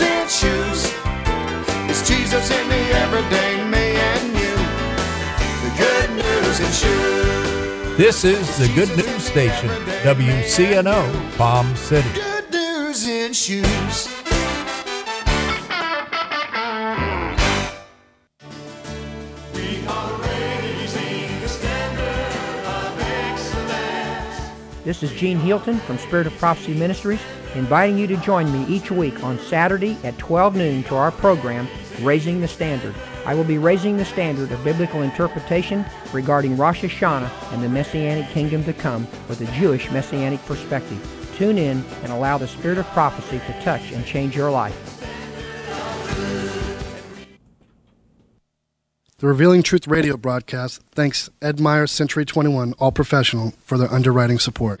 news and shoes. It's Jesus in the everyday me and you. The good news and shoes. This is the Good News Station, WCNO, Palm City. Good news and shoes. We are raising the standard of excellence. This is Gene Hilton from Spirit of Prophecy Ministries, inviting you to join me each week on Saturday at 12 noon to our program, Raising the Standard. I will be raising the standard of biblical interpretation regarding Rosh Hashanah and the Messianic kingdom to come with a Jewish Messianic perspective. Tune in and allow the Spirit of prophecy to touch and change your life. The Revealing Truth radio broadcast thanks Ed Meyer Century 21 All Professional for their underwriting support.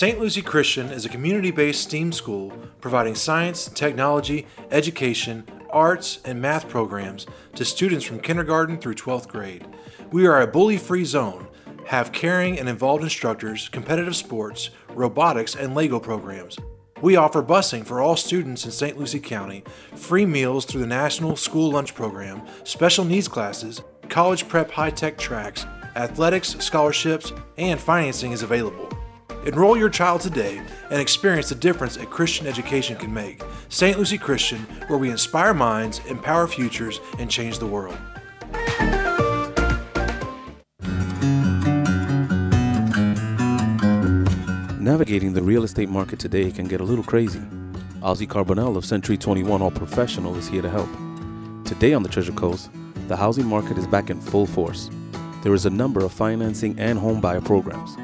St. Lucie Christian is a community based STEAM school providing science, technology, education, arts, and math programs to students from kindergarten through 12th grade. We are a bully free zone, have caring and involved instructors, competitive sports, robotics, and Lego programs. We offer busing for all students in St. Lucie County, free meals through the National School Lunch Program, special needs classes, college prep high tech tracks, athletics, scholarships, and financing is available. Enroll your child today and experience the difference a Christian education can make. St. Lucie Christian, where we inspire minds, empower futures, and change the world. Navigating the real estate market today can get a little crazy. Ozzy Carbonell of Century 21 All Professional is here to help. Today on the Treasure Coast, the housing market is back in full force. There is a number of financing and home buyer programs.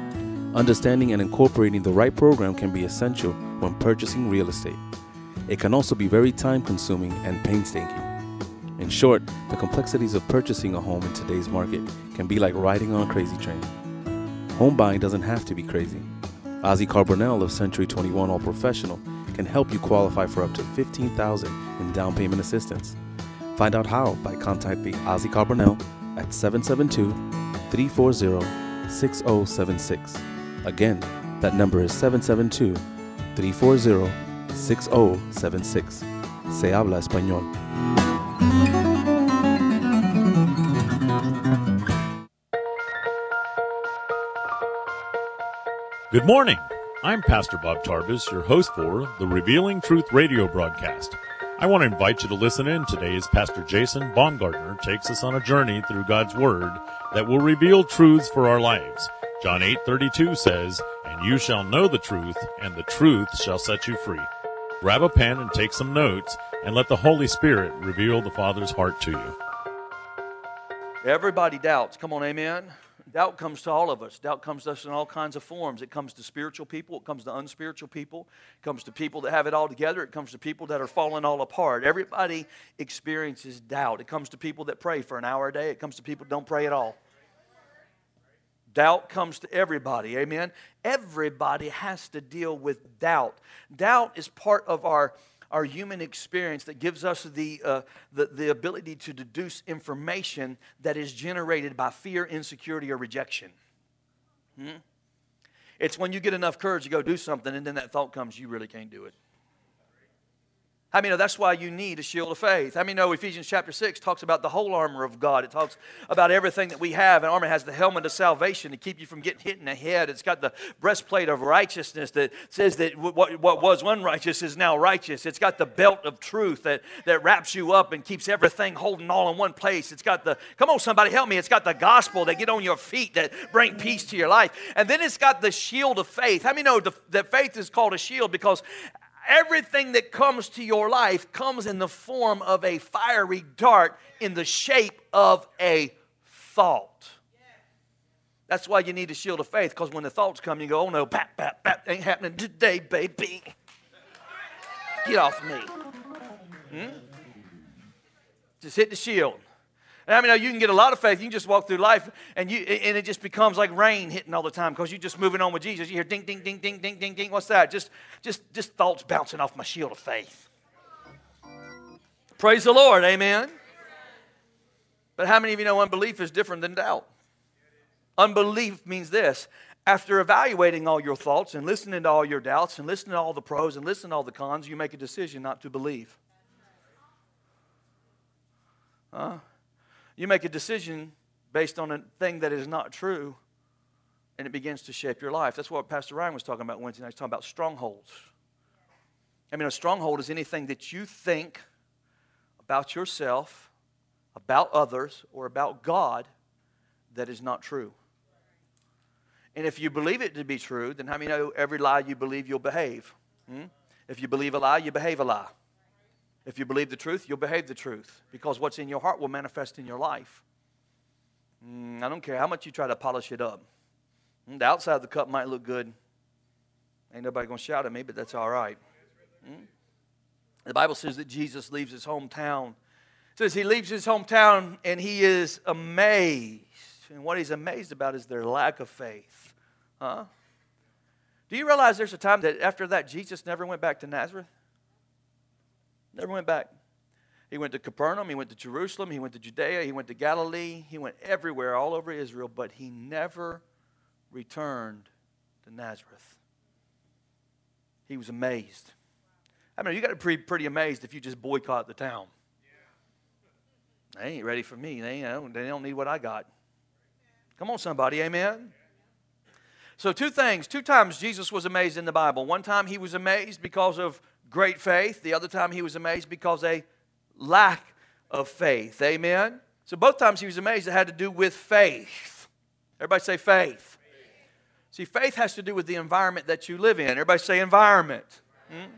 Understanding and incorporating the right program can be essential when purchasing real estate. It can also be very time consuming and painstaking. In short, the complexities of purchasing a home in today's market can be like riding on a crazy train. Home buying doesn't have to be crazy. Ozzy Carbonell of Century 21 All Professional can help you qualify for up to 15,000 in down payment assistance. Find out how by contacting Ozzy Carbonell at 772 340 6076. Again, that number is 772 340 6076. Se habla español. Good morning. I'm Pastor Bob Tarvis, your host for the Revealing Truth radio broadcast. I want to invite you to listen in today as Pastor Jason Baumgartner takes us on a journey through God's Word that will reveal truths for our lives. John 8:32 says, "And you shall know the truth, and the truth shall set you free." Grab a pen and take some notes, and let the Holy Spirit reveal the Father's heart to you. Everybody doubts. Come on, amen. Doubt comes to all of us. Doubt comes to us in all kinds of forms. It comes to spiritual people, it comes to unspiritual people, it comes to people that have it all together, it comes to people that are falling all apart. Everybody experiences doubt. It comes to people that pray for an hour a day, it comes to people that don't pray at all. Doubt comes to everybody, amen. Everybody has to deal with doubt. Doubt is part of our our human experience that gives us the, uh, the, the ability to deduce information that is generated by fear, insecurity, or rejection. Hmm? It's when you get enough courage to go do something and then that thought comes, you really can't do it. Many know that's why you need a shield of faith? How many know Ephesians chapter 6 talks about the whole armor of God? It talks about everything that we have. And armor has the helmet of salvation to keep you from getting hit in the head. It's got the breastplate of righteousness that says that what, what was unrighteous is now righteous. It's got the belt of truth that, that wraps you up and keeps everything holding all in one place. It's got the, come on, somebody help me. It's got the gospel that get on your feet that bring peace to your life. And then it's got the shield of faith. How many know that faith is called a shield because everything that comes to your life comes in the form of a fiery dart in the shape of a thought. That's why you need a shield of faith, because when the thoughts come, you go, oh no, pat, pat, pat, ain't happening today, baby. Get off me. Hmm? Just hit the shield. I mean, you can get a lot of faith. You can just walk through life, and you and it just becomes like rain hitting all the time because you're just moving on with Jesus. You hear ding, ding, ding, ding, ding, ding, ding. What's that? Just, just, just thoughts bouncing off my shield of faith. Praise the Lord, Amen. But how many of you know unbelief is different than doubt? Unbelief means this: after evaluating all your thoughts and listening to all your doubts and listening to all the pros and listening to all the cons, you make a decision not to believe. Huh? You make a decision based on a thing that is not true, and it begins to shape your life. That's what Pastor Ryan was talking about Wednesday night. He's talking about strongholds. I mean, a stronghold is anything that you think about yourself, about others, or about God that is not true. And if you believe it to be true, then how many know every lie you believe you'll behave? Hmm? If you believe a lie, you behave a lie. If you believe the truth, you'll behave the truth because what's in your heart will manifest in your life. Mm, I don't care how much you try to polish it up. Mm, the outside of the cup might look good. Ain't nobody going to shout at me, but that's all right. Mm? The Bible says that Jesus leaves his hometown. It says he leaves his hometown and he is amazed. And what he's amazed about is their lack of faith. Huh? Do you realize there's a time that after that Jesus never went back to Nazareth? Never went back. He went to Capernaum, he went to Jerusalem, he went to Judea, he went to Galilee, he went everywhere, all over Israel, but he never returned to Nazareth. He was amazed. I mean, you got to be pretty amazed if you just boycott the town. They ain't ready for me. They, don't, they don't need what I got. Come on, somebody, amen? So, two things. Two times Jesus was amazed in the Bible. One time he was amazed because of great faith. The other time he was amazed because a lack of faith. Amen? So both times he was amazed, it had to do with faith. Everybody say faith. See, faith has to do with the environment that you live in. Everybody say environment. Hmm?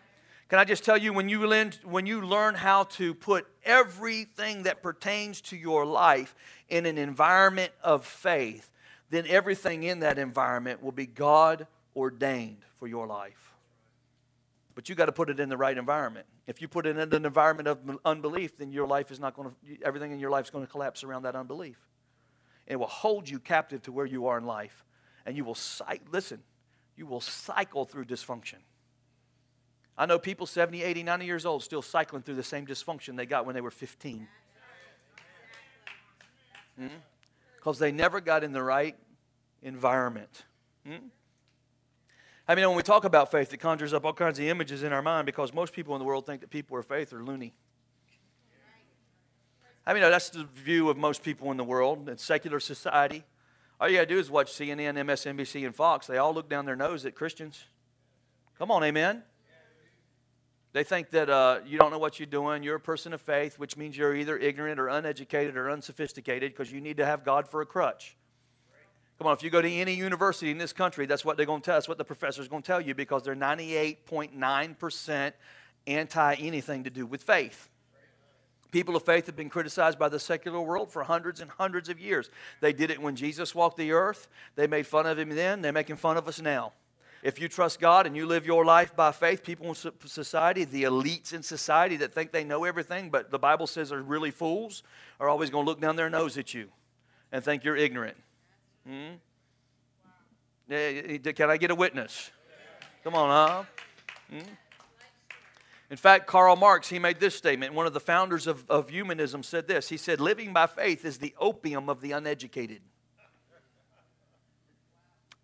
Can I just tell you, when you, learn, when you learn how to put everything that pertains to your life in an environment of faith, then everything in that environment will be God ordained for your life. But you got to put it in the right environment. If you put it in an environment of unbelief, then your life is not going to, everything in your life is going to collapse around that unbelief. And it will hold you captive to where you are in life. And you will, listen, you will cycle through dysfunction. I know people 70, 80, 90 years old still cycling through the same dysfunction they got when they were 15. Because hmm? they never got in the right environment. Hmm? I mean, when we talk about faith, it conjures up all kinds of images in our mind because most people in the world think that people of faith are loony. I mean, that's the view of most people in the world in secular society. All you got to do is watch CNN, MSNBC, and Fox. They all look down their nose at Christians. Come on, amen. They think that uh, you don't know what you're doing. You're a person of faith, which means you're either ignorant or uneducated or unsophisticated because you need to have God for a crutch. Come on, if you go to any university in this country, that's what they're going to tell us, what the professor's going to tell you because they're 98.9% anti anything to do with faith. People of faith have been criticized by the secular world for hundreds and hundreds of years. They did it when Jesus walked the earth. They made fun of him then. They're making fun of us now. If you trust God and you live your life by faith, people in society, the elites in society that think they know everything, but the Bible says are really fools, are always going to look down their nose at you and think you're ignorant. Hmm? Can I get a witness? Come on, huh? Hmm? In fact, Karl Marx, he made this statement. One of the founders of, of humanism said this. He said, Living by faith is the opium of the uneducated.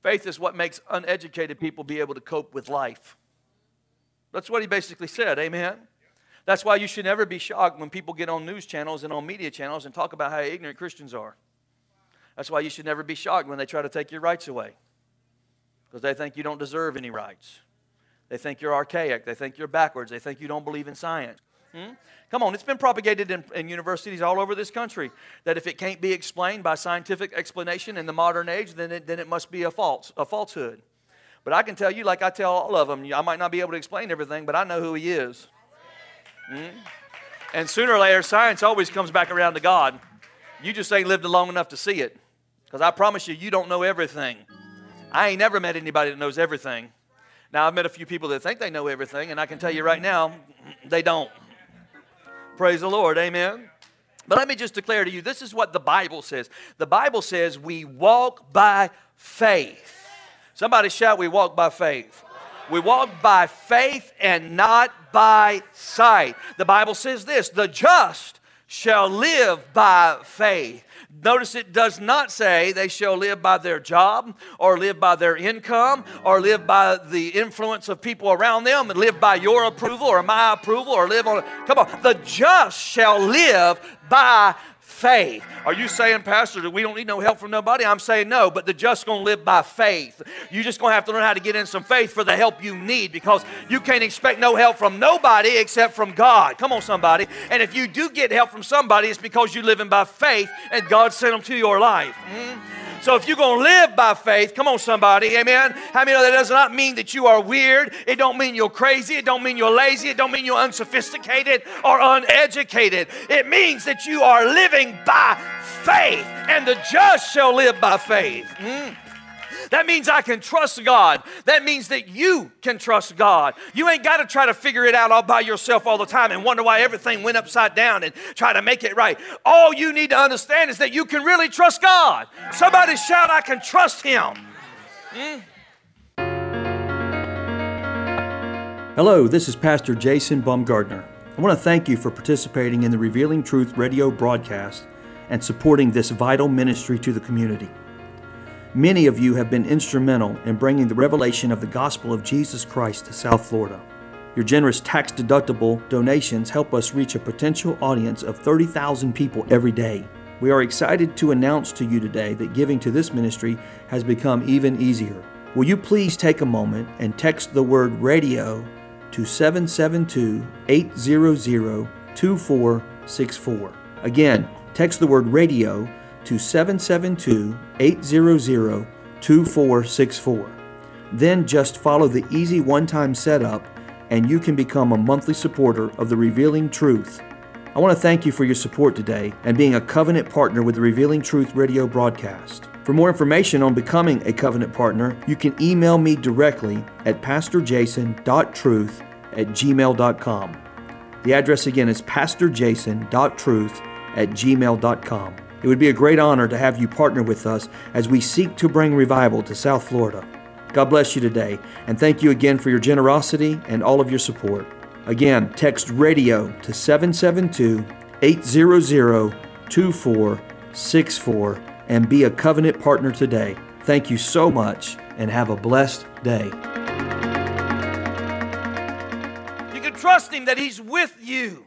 Faith is what makes uneducated people be able to cope with life. That's what he basically said. Amen. That's why you should never be shocked when people get on news channels and on media channels and talk about how ignorant Christians are. That's why you should never be shocked when they try to take your rights away because they think you don't deserve any rights. They think you're archaic. They think you're backwards. They think you don't believe in science. Hmm? Come on, it's been propagated in, in, universities all over this country that if it can't be explained by scientific explanation in the modern age, then it, then it must be a false, a falsehood. But I can tell you, like I tell all of them, I might not be able to explain everything, but I know who He is. Hmm? And sooner or later, science always comes back around to God. You just ain't lived long enough to see it. Because I promise you, you don't know everything. I ain't never met anybody that knows everything. Now, I've met a few people that think they know everything, and I can tell you right now, they don't. Praise the Lord. Amen. But let me just declare to you this is what the Bible says. The Bible says we walk by faith. Somebody shout, We walk by faith. We walk by faith and not by sight. The Bible says this the just shall live by faith. Notice it does not say they shall live by their job or live by their income or live by the influence of people around them and live by your approval or my approval or live on. Come on. The just shall live by faith. Are you saying, Pastor, that we don't need no help from nobody? I'm saying no, but the just gonna live by faith. You just gonna have to learn how to get in some faith for the help you need because you can't expect no help from nobody except from God. Come on, somebody. And if you do get help from somebody, it's because you're living by faith and God sent them to your life. Mm-hmm. So if you're going to live by faith, come on somebody, amen. How many know that does not mean that you are weird? It don't mean you're crazy. It don't mean you're lazy. It don't mean you're unsophisticated or uneducated. It means that you are living by faith, and the just shall live by faith. Mm. That means I can trust God. That means that you can trust God. You ain't got to try to figure it out all by yourself all the time and wonder why everything went upside down and try to make it right. All you need to understand is that you can really trust God. Somebody shout, I can trust Him. Hmm? Hello, this is Pastor Jason Baumgardner. I want to thank you for participating in the Revealing Truth radio broadcast and supporting this vital ministry to the community. Many of you have been instrumental in bringing the revelation of the gospel of Jesus Christ to South Florida. Your generous tax deductible donations help us reach a potential audience of 30,000 people every day. We are excited to announce to you today that giving to this ministry has become even easier. Will you please take a moment and text the word radio to 772 800 2464? Again, text the word radio to 772 800 2464. Then just follow the easy one time setup and you can become a monthly supporter of the Revealing Truth. I want to thank you for your support today and being a covenant partner with the Revealing Truth radio broadcast. For more information on becoming a covenant partner, you can email me directly at pastorjason.truth at gmail.com. The address again is pastorjason.truth at gmail.com. It would be a great honor to have you partner with us as we seek to bring revival to South Florida. God bless you today, and thank you again for your generosity and all of your support. Again, text radio to 772 800 2464 and be a covenant partner today. Thank you so much and have a blessed day. You can trust Him that He's with you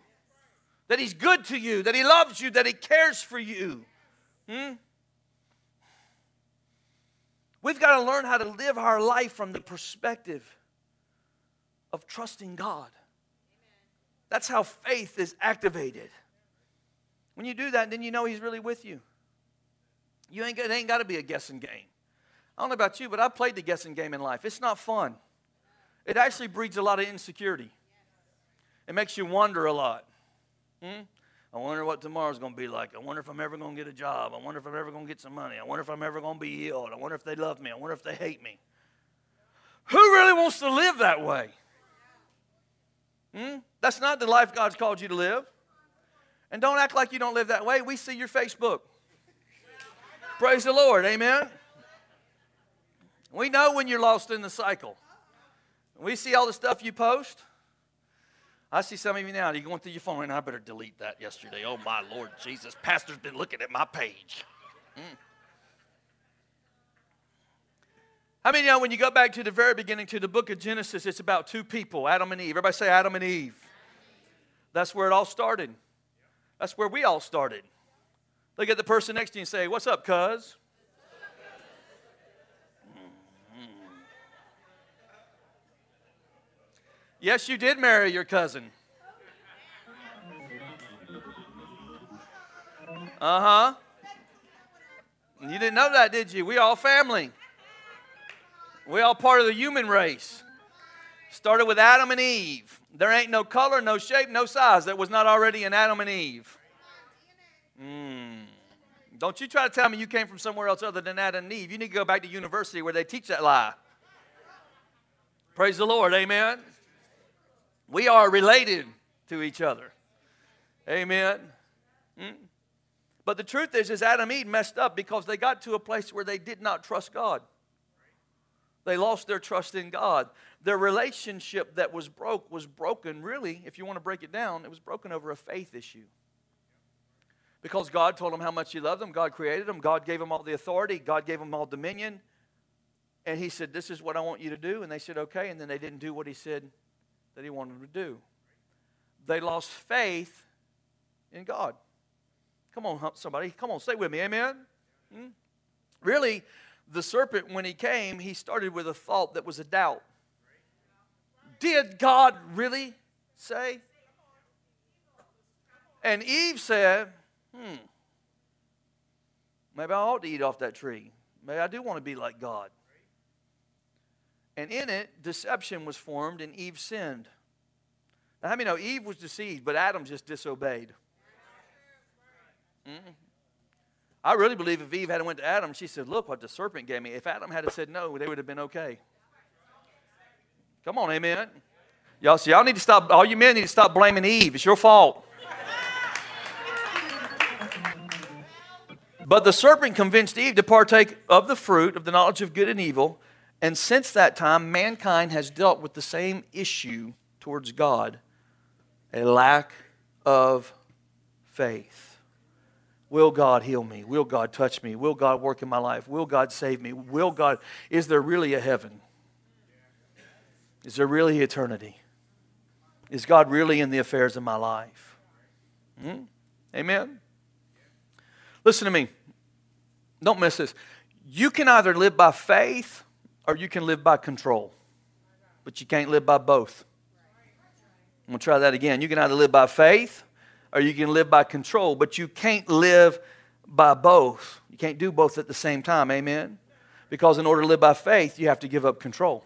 that He's good to you, that He loves you, that He cares for you. Hmm? We've got to learn how to live our life from the perspective of trusting God. That's how faith is activated. When you do that, then you know He's really with you. You ain't, it ain't got to be a guessing game. I don't know about you, but I've played the guessing game in life. It's not fun. It actually breeds a lot of insecurity. It makes you wonder a lot. Hmm? I wonder what tomorrow's going to be like. I wonder if I'm ever going to get a job. I wonder if I'm ever going to get some money. I wonder if I'm ever going to be healed. I wonder if they love me. I wonder if they hate me. Who really wants to live that way? Hmm? That's not the life God's called you to live. And don't act like you don't live that way. We see your Facebook. Praise the Lord. Amen. We know when you're lost in the cycle. We see all the stuff you post. I see some of you now, you're going through your phone, and I better delete that yesterday. Oh, my Lord Jesus. Pastor's been looking at my page. Mm. mean, many know when you go back to the very beginning, to the book of Genesis, it's about two people, Adam and Eve. Everybody say Adam and Eve. That's where it all started. That's where we all started. Look at the person next to you and say, What's up, cuz? Yes, you did marry your cousin. Uh huh. You didn't know that, did you? We all family. We all part of the human race. Started with Adam and Eve. There ain't no color, no shape, no size that was not already in Adam and Eve. Mm. Don't you try to tell me you came from somewhere else other than Adam and Eve. You need to go back to university where they teach that lie. Praise the Lord. Amen. We are related to each other. Amen. Mm. But the truth is, is Adam and Eve messed up because they got to a place where they did not trust God. They lost their trust in God. Their relationship that was broke was broken, really, if you want to break it down, it was broken over a faith issue. Because God told them how much He loved them, God created them, God gave them all the authority, God gave them all dominion. And He said, This is what I want you to do. And they said, Okay. And then they didn't do what He said that He wanted to do. They lost faith in God. Come on, somebody. Come on, stay with me. Amen? Hmm? Really, the serpent, when he came, he started with a thought that was a doubt. Did God really say? And Eve said, hmm, maybe I ought to eat off that tree. Maybe I do want to be like God. And in it, deception was formed, and Eve sinned. Now, how many know Eve was deceived, but Adam just disobeyed? Mm-hmm. I really believe if Eve had went to Adam, she said, "Look what the serpent gave me." If Adam had said no, they would have been okay. Come on, amen. Y'all see, y'all need to stop. All you men need to stop blaming Eve. It's your fault. But the serpent convinced Eve to partake of the fruit of the knowledge of good and evil. And since that time, mankind has dealt with the same issue towards God a lack of faith. Will God heal me? Will God touch me? Will God work in my life? Will God save me? Will God, is there really a heaven? Is there really eternity? Is God really in the affairs of my life? Hmm? Amen? Listen to me. Don't miss this. You can either live by faith or you can live by control, but you can't live by both. I'm going to try that again. You can either live by faith or you can live by control, but you can't live by both. You can't do both at the same time, amen? Because in order to live by faith, you have to give up control.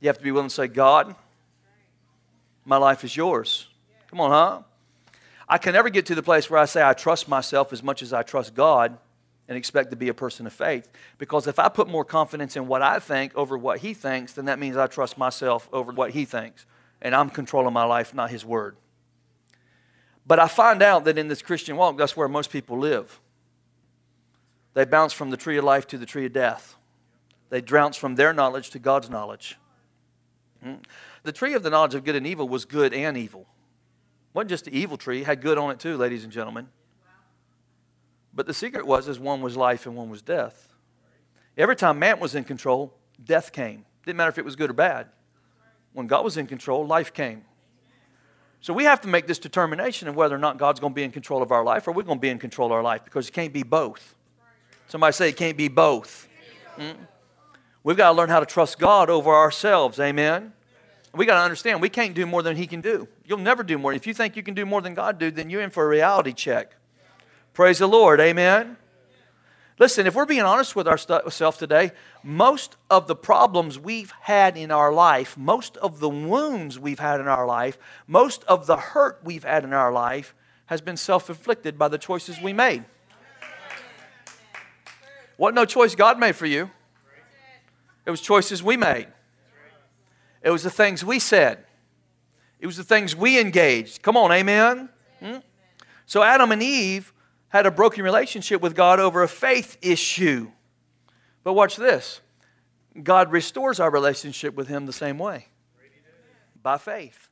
You have to be willing to say, God, my life is yours. Come on, huh? I can never get to the place where I say I trust myself as much as I trust God and expect to be a person of faith. Because if I put more confidence in what I think over what He thinks, then that means I trust myself over what He thinks. And I'm controlling my life, not His word. But I find out that in this Christian walk, that's where most people live. They bounce from the tree of life to the tree of death. They drown from their knowledge to God's knowledge. Hmm? The tree of the knowledge of good and evil was good and evil. It wasn't just the evil tree, it had good on it too, ladies and gentlemen. But the secret was is one was life and one was death. Every time man was in control, death came. Didn't matter if it was good or bad. When God was in control, life came. So we have to make this determination of whether or not God's going to be in control of our life or we're going to be in control of our life because it can't be both. Somebody say it can't be both. Mm? We've got to learn how to trust God over ourselves. Amen. We got to understand we can't do more than He can do. You'll never do more. If you think you can do more than God do, then you're in for a reality check. Praise the Lord. Amen. Listen, if we're being honest with ourselves today, most of the problems we've had in our life, most of the wounds we've had in our life, most of the hurt we've had in our life has been self inflicted by the choices we made. What no choice God made for you, it was choices we made. It was the things we said, it was the things we engaged. Come on, amen? Hmm? So Adam and Eve had a broken relationship with God over a faith issue. But watch this God restores our relationship with Him the same way by faith.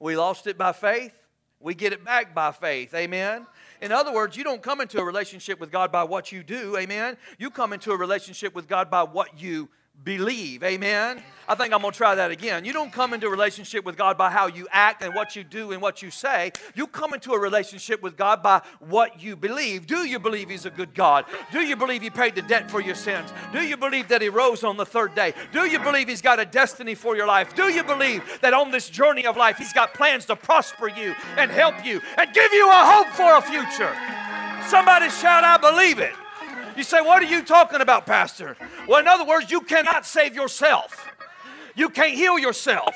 We lost it by faith, we get it back by faith. Amen. In other words, you don't come into a relationship with God by what you do. Amen. You come into a relationship with God by what you believe. Amen. I think I'm going to try that again. You don't come into a relationship with God by how you act and what you do and what you say. You come into a relationship with God by what you believe. Do you believe He's a good God? Do you believe He paid the debt for your sins? Do you believe that He rose on the third day? Do you believe He's got a destiny for your life? Do you believe that on this journey of life He's got plans to prosper you and help you and give you a hope for a future? Somebody shout, I believe it. You say, What are you talking about, Pastor? Well, in other words, you cannot save yourself. You can't heal yourself.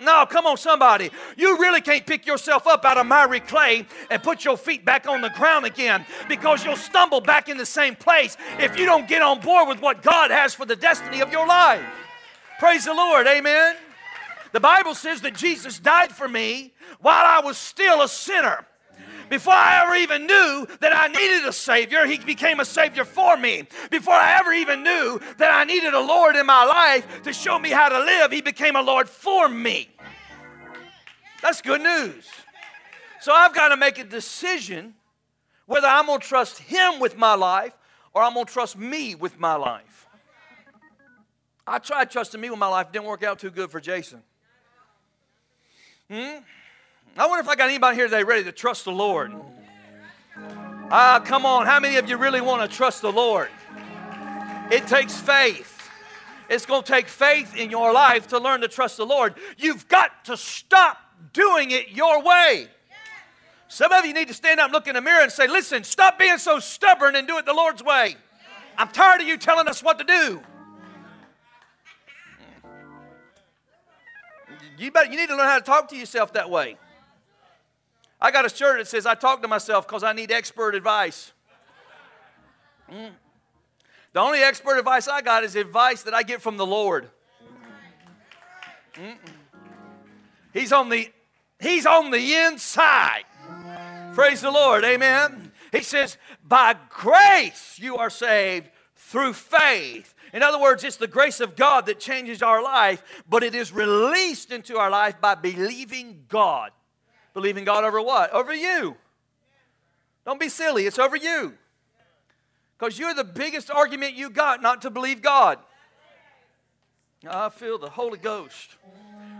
No, come on, somebody. You really can't pick yourself up out of miry clay and put your feet back on the ground again because you'll stumble back in the same place if you don't get on board with what God has for the destiny of your life. Praise the Lord, amen. The Bible says that Jesus died for me while I was still a sinner. Before I ever even knew that I needed a Savior, He became a Savior for me. Before I ever even knew that I needed a Lord in my life to show me how to live, He became a Lord for me. That's good news. So I've got to make a decision whether I'm going to trust Him with my life or I'm going to trust me with my life. I tried trusting me with my life, it didn't work out too good for Jason. Hmm? I wonder if I got anybody here today ready to trust the Lord. Ah, come on. How many of you really want to trust the Lord? It takes faith. It's going to take faith in your life to learn to trust the Lord. You've got to stop doing it your way. Some of you need to stand up and look in the mirror and say, Listen, stop being so stubborn and do it the Lord's way. I'm tired of you telling us what to do. You, better, you need to learn how to talk to yourself that way. I got a shirt that says, I talk to myself because I need expert advice. Mm. The only expert advice I got is advice that I get from the Lord. Mm-mm. He's on the He's on the inside. Praise the Lord. Amen. He says, by grace you are saved through faith. In other words, it's the grace of God that changes our life, but it is released into our life by believing God. Believing God over what? Over you. Don't be silly, it's over you. Because you're the biggest argument you got not to believe God. I feel the Holy Ghost.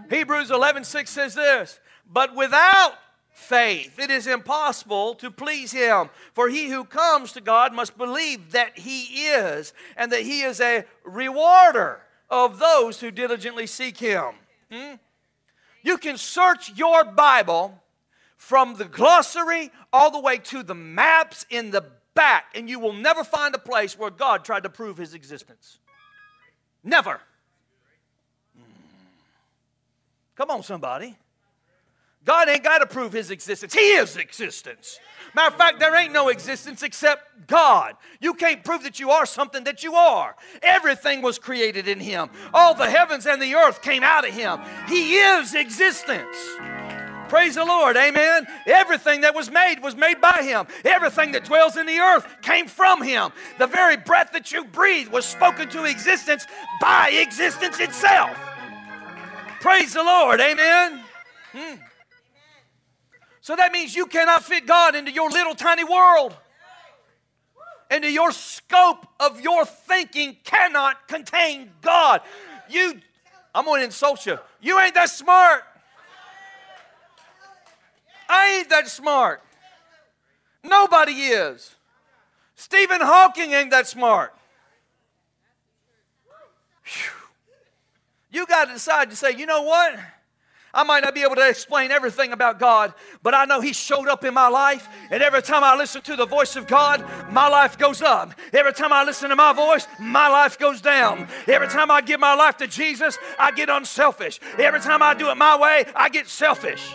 Hebrews 11 6 says this, but without faith it is impossible to please Him. For he who comes to God must believe that He is, and that He is a rewarder of those who diligently seek Him. Hmm? You can search your Bible from the glossary all the way to the maps in the back, and you will never find a place where God tried to prove his existence. Never. Hmm. Come on, somebody. God ain't got to prove his existence. He is existence. Matter of fact, there ain't no existence except God. You can't prove that you are something that you are. Everything was created in him. All the heavens and the earth came out of him. He is existence. Praise the Lord. Amen. Everything that was made was made by Him. Everything that dwells in the earth came from Him. The very breath that you breathe was spoken to existence by existence itself. Praise the Lord. Amen. Hmm. So that means you cannot fit God into your little tiny world. Into your scope of your thinking cannot contain God. You, I'm going to insult you. You ain't that smart. I ain't that smart. Nobody is. Stephen Hawking ain't that smart. Whew. You got to decide to say, you know what? I might not be able to explain everything about God, but I know He showed up in my life. And every time I listen to the voice of God, my life goes up. Every time I listen to my voice, my life goes down. Every time I give my life to Jesus, I get unselfish. Every time I do it my way, I get selfish.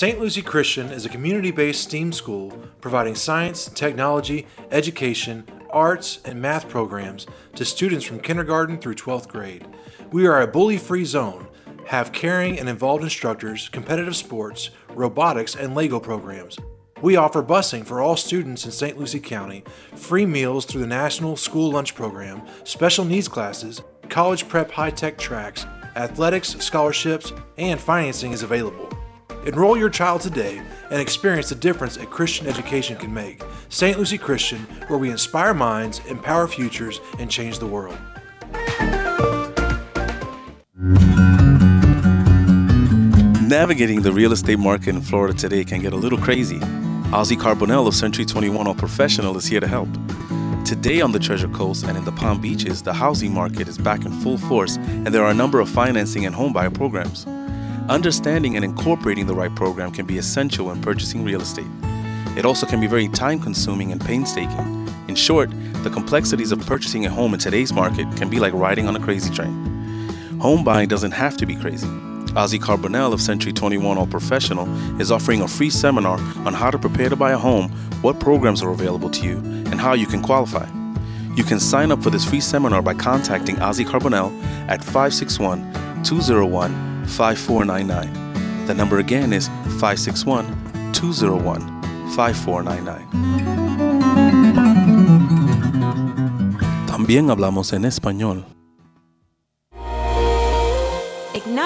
St. Lucie Christian is a community based STEAM school providing science, technology, education, arts, and math programs to students from kindergarten through 12th grade. We are a bully free zone, have caring and involved instructors, competitive sports, robotics, and Lego programs. We offer busing for all students in St. Lucie County, free meals through the National School Lunch Program, special needs classes, college prep high tech tracks, athletics, scholarships, and financing is available. Enroll your child today and experience the difference a Christian education can make. St. Lucie Christian, where we inspire minds, empower futures, and change the world. Navigating the real estate market in Florida today can get a little crazy. Ozzy Carbonell of Century 21 All Professional is here to help. Today on the Treasure Coast and in the Palm Beaches, the housing market is back in full force and there are a number of financing and homebuyer programs. Understanding and incorporating the right program can be essential when purchasing real estate. It also can be very time consuming and painstaking. In short, the complexities of purchasing a home in today's market can be like riding on a crazy train. Home buying doesn't have to be crazy. Ozzy Carbonell of Century 21 All Professional is offering a free seminar on how to prepare to buy a home, what programs are available to you, and how you can qualify. You can sign up for this free seminar by contacting Ozzy Carbonell at 561 201 5499. The number again is 561 201 5499. También hablamos en español.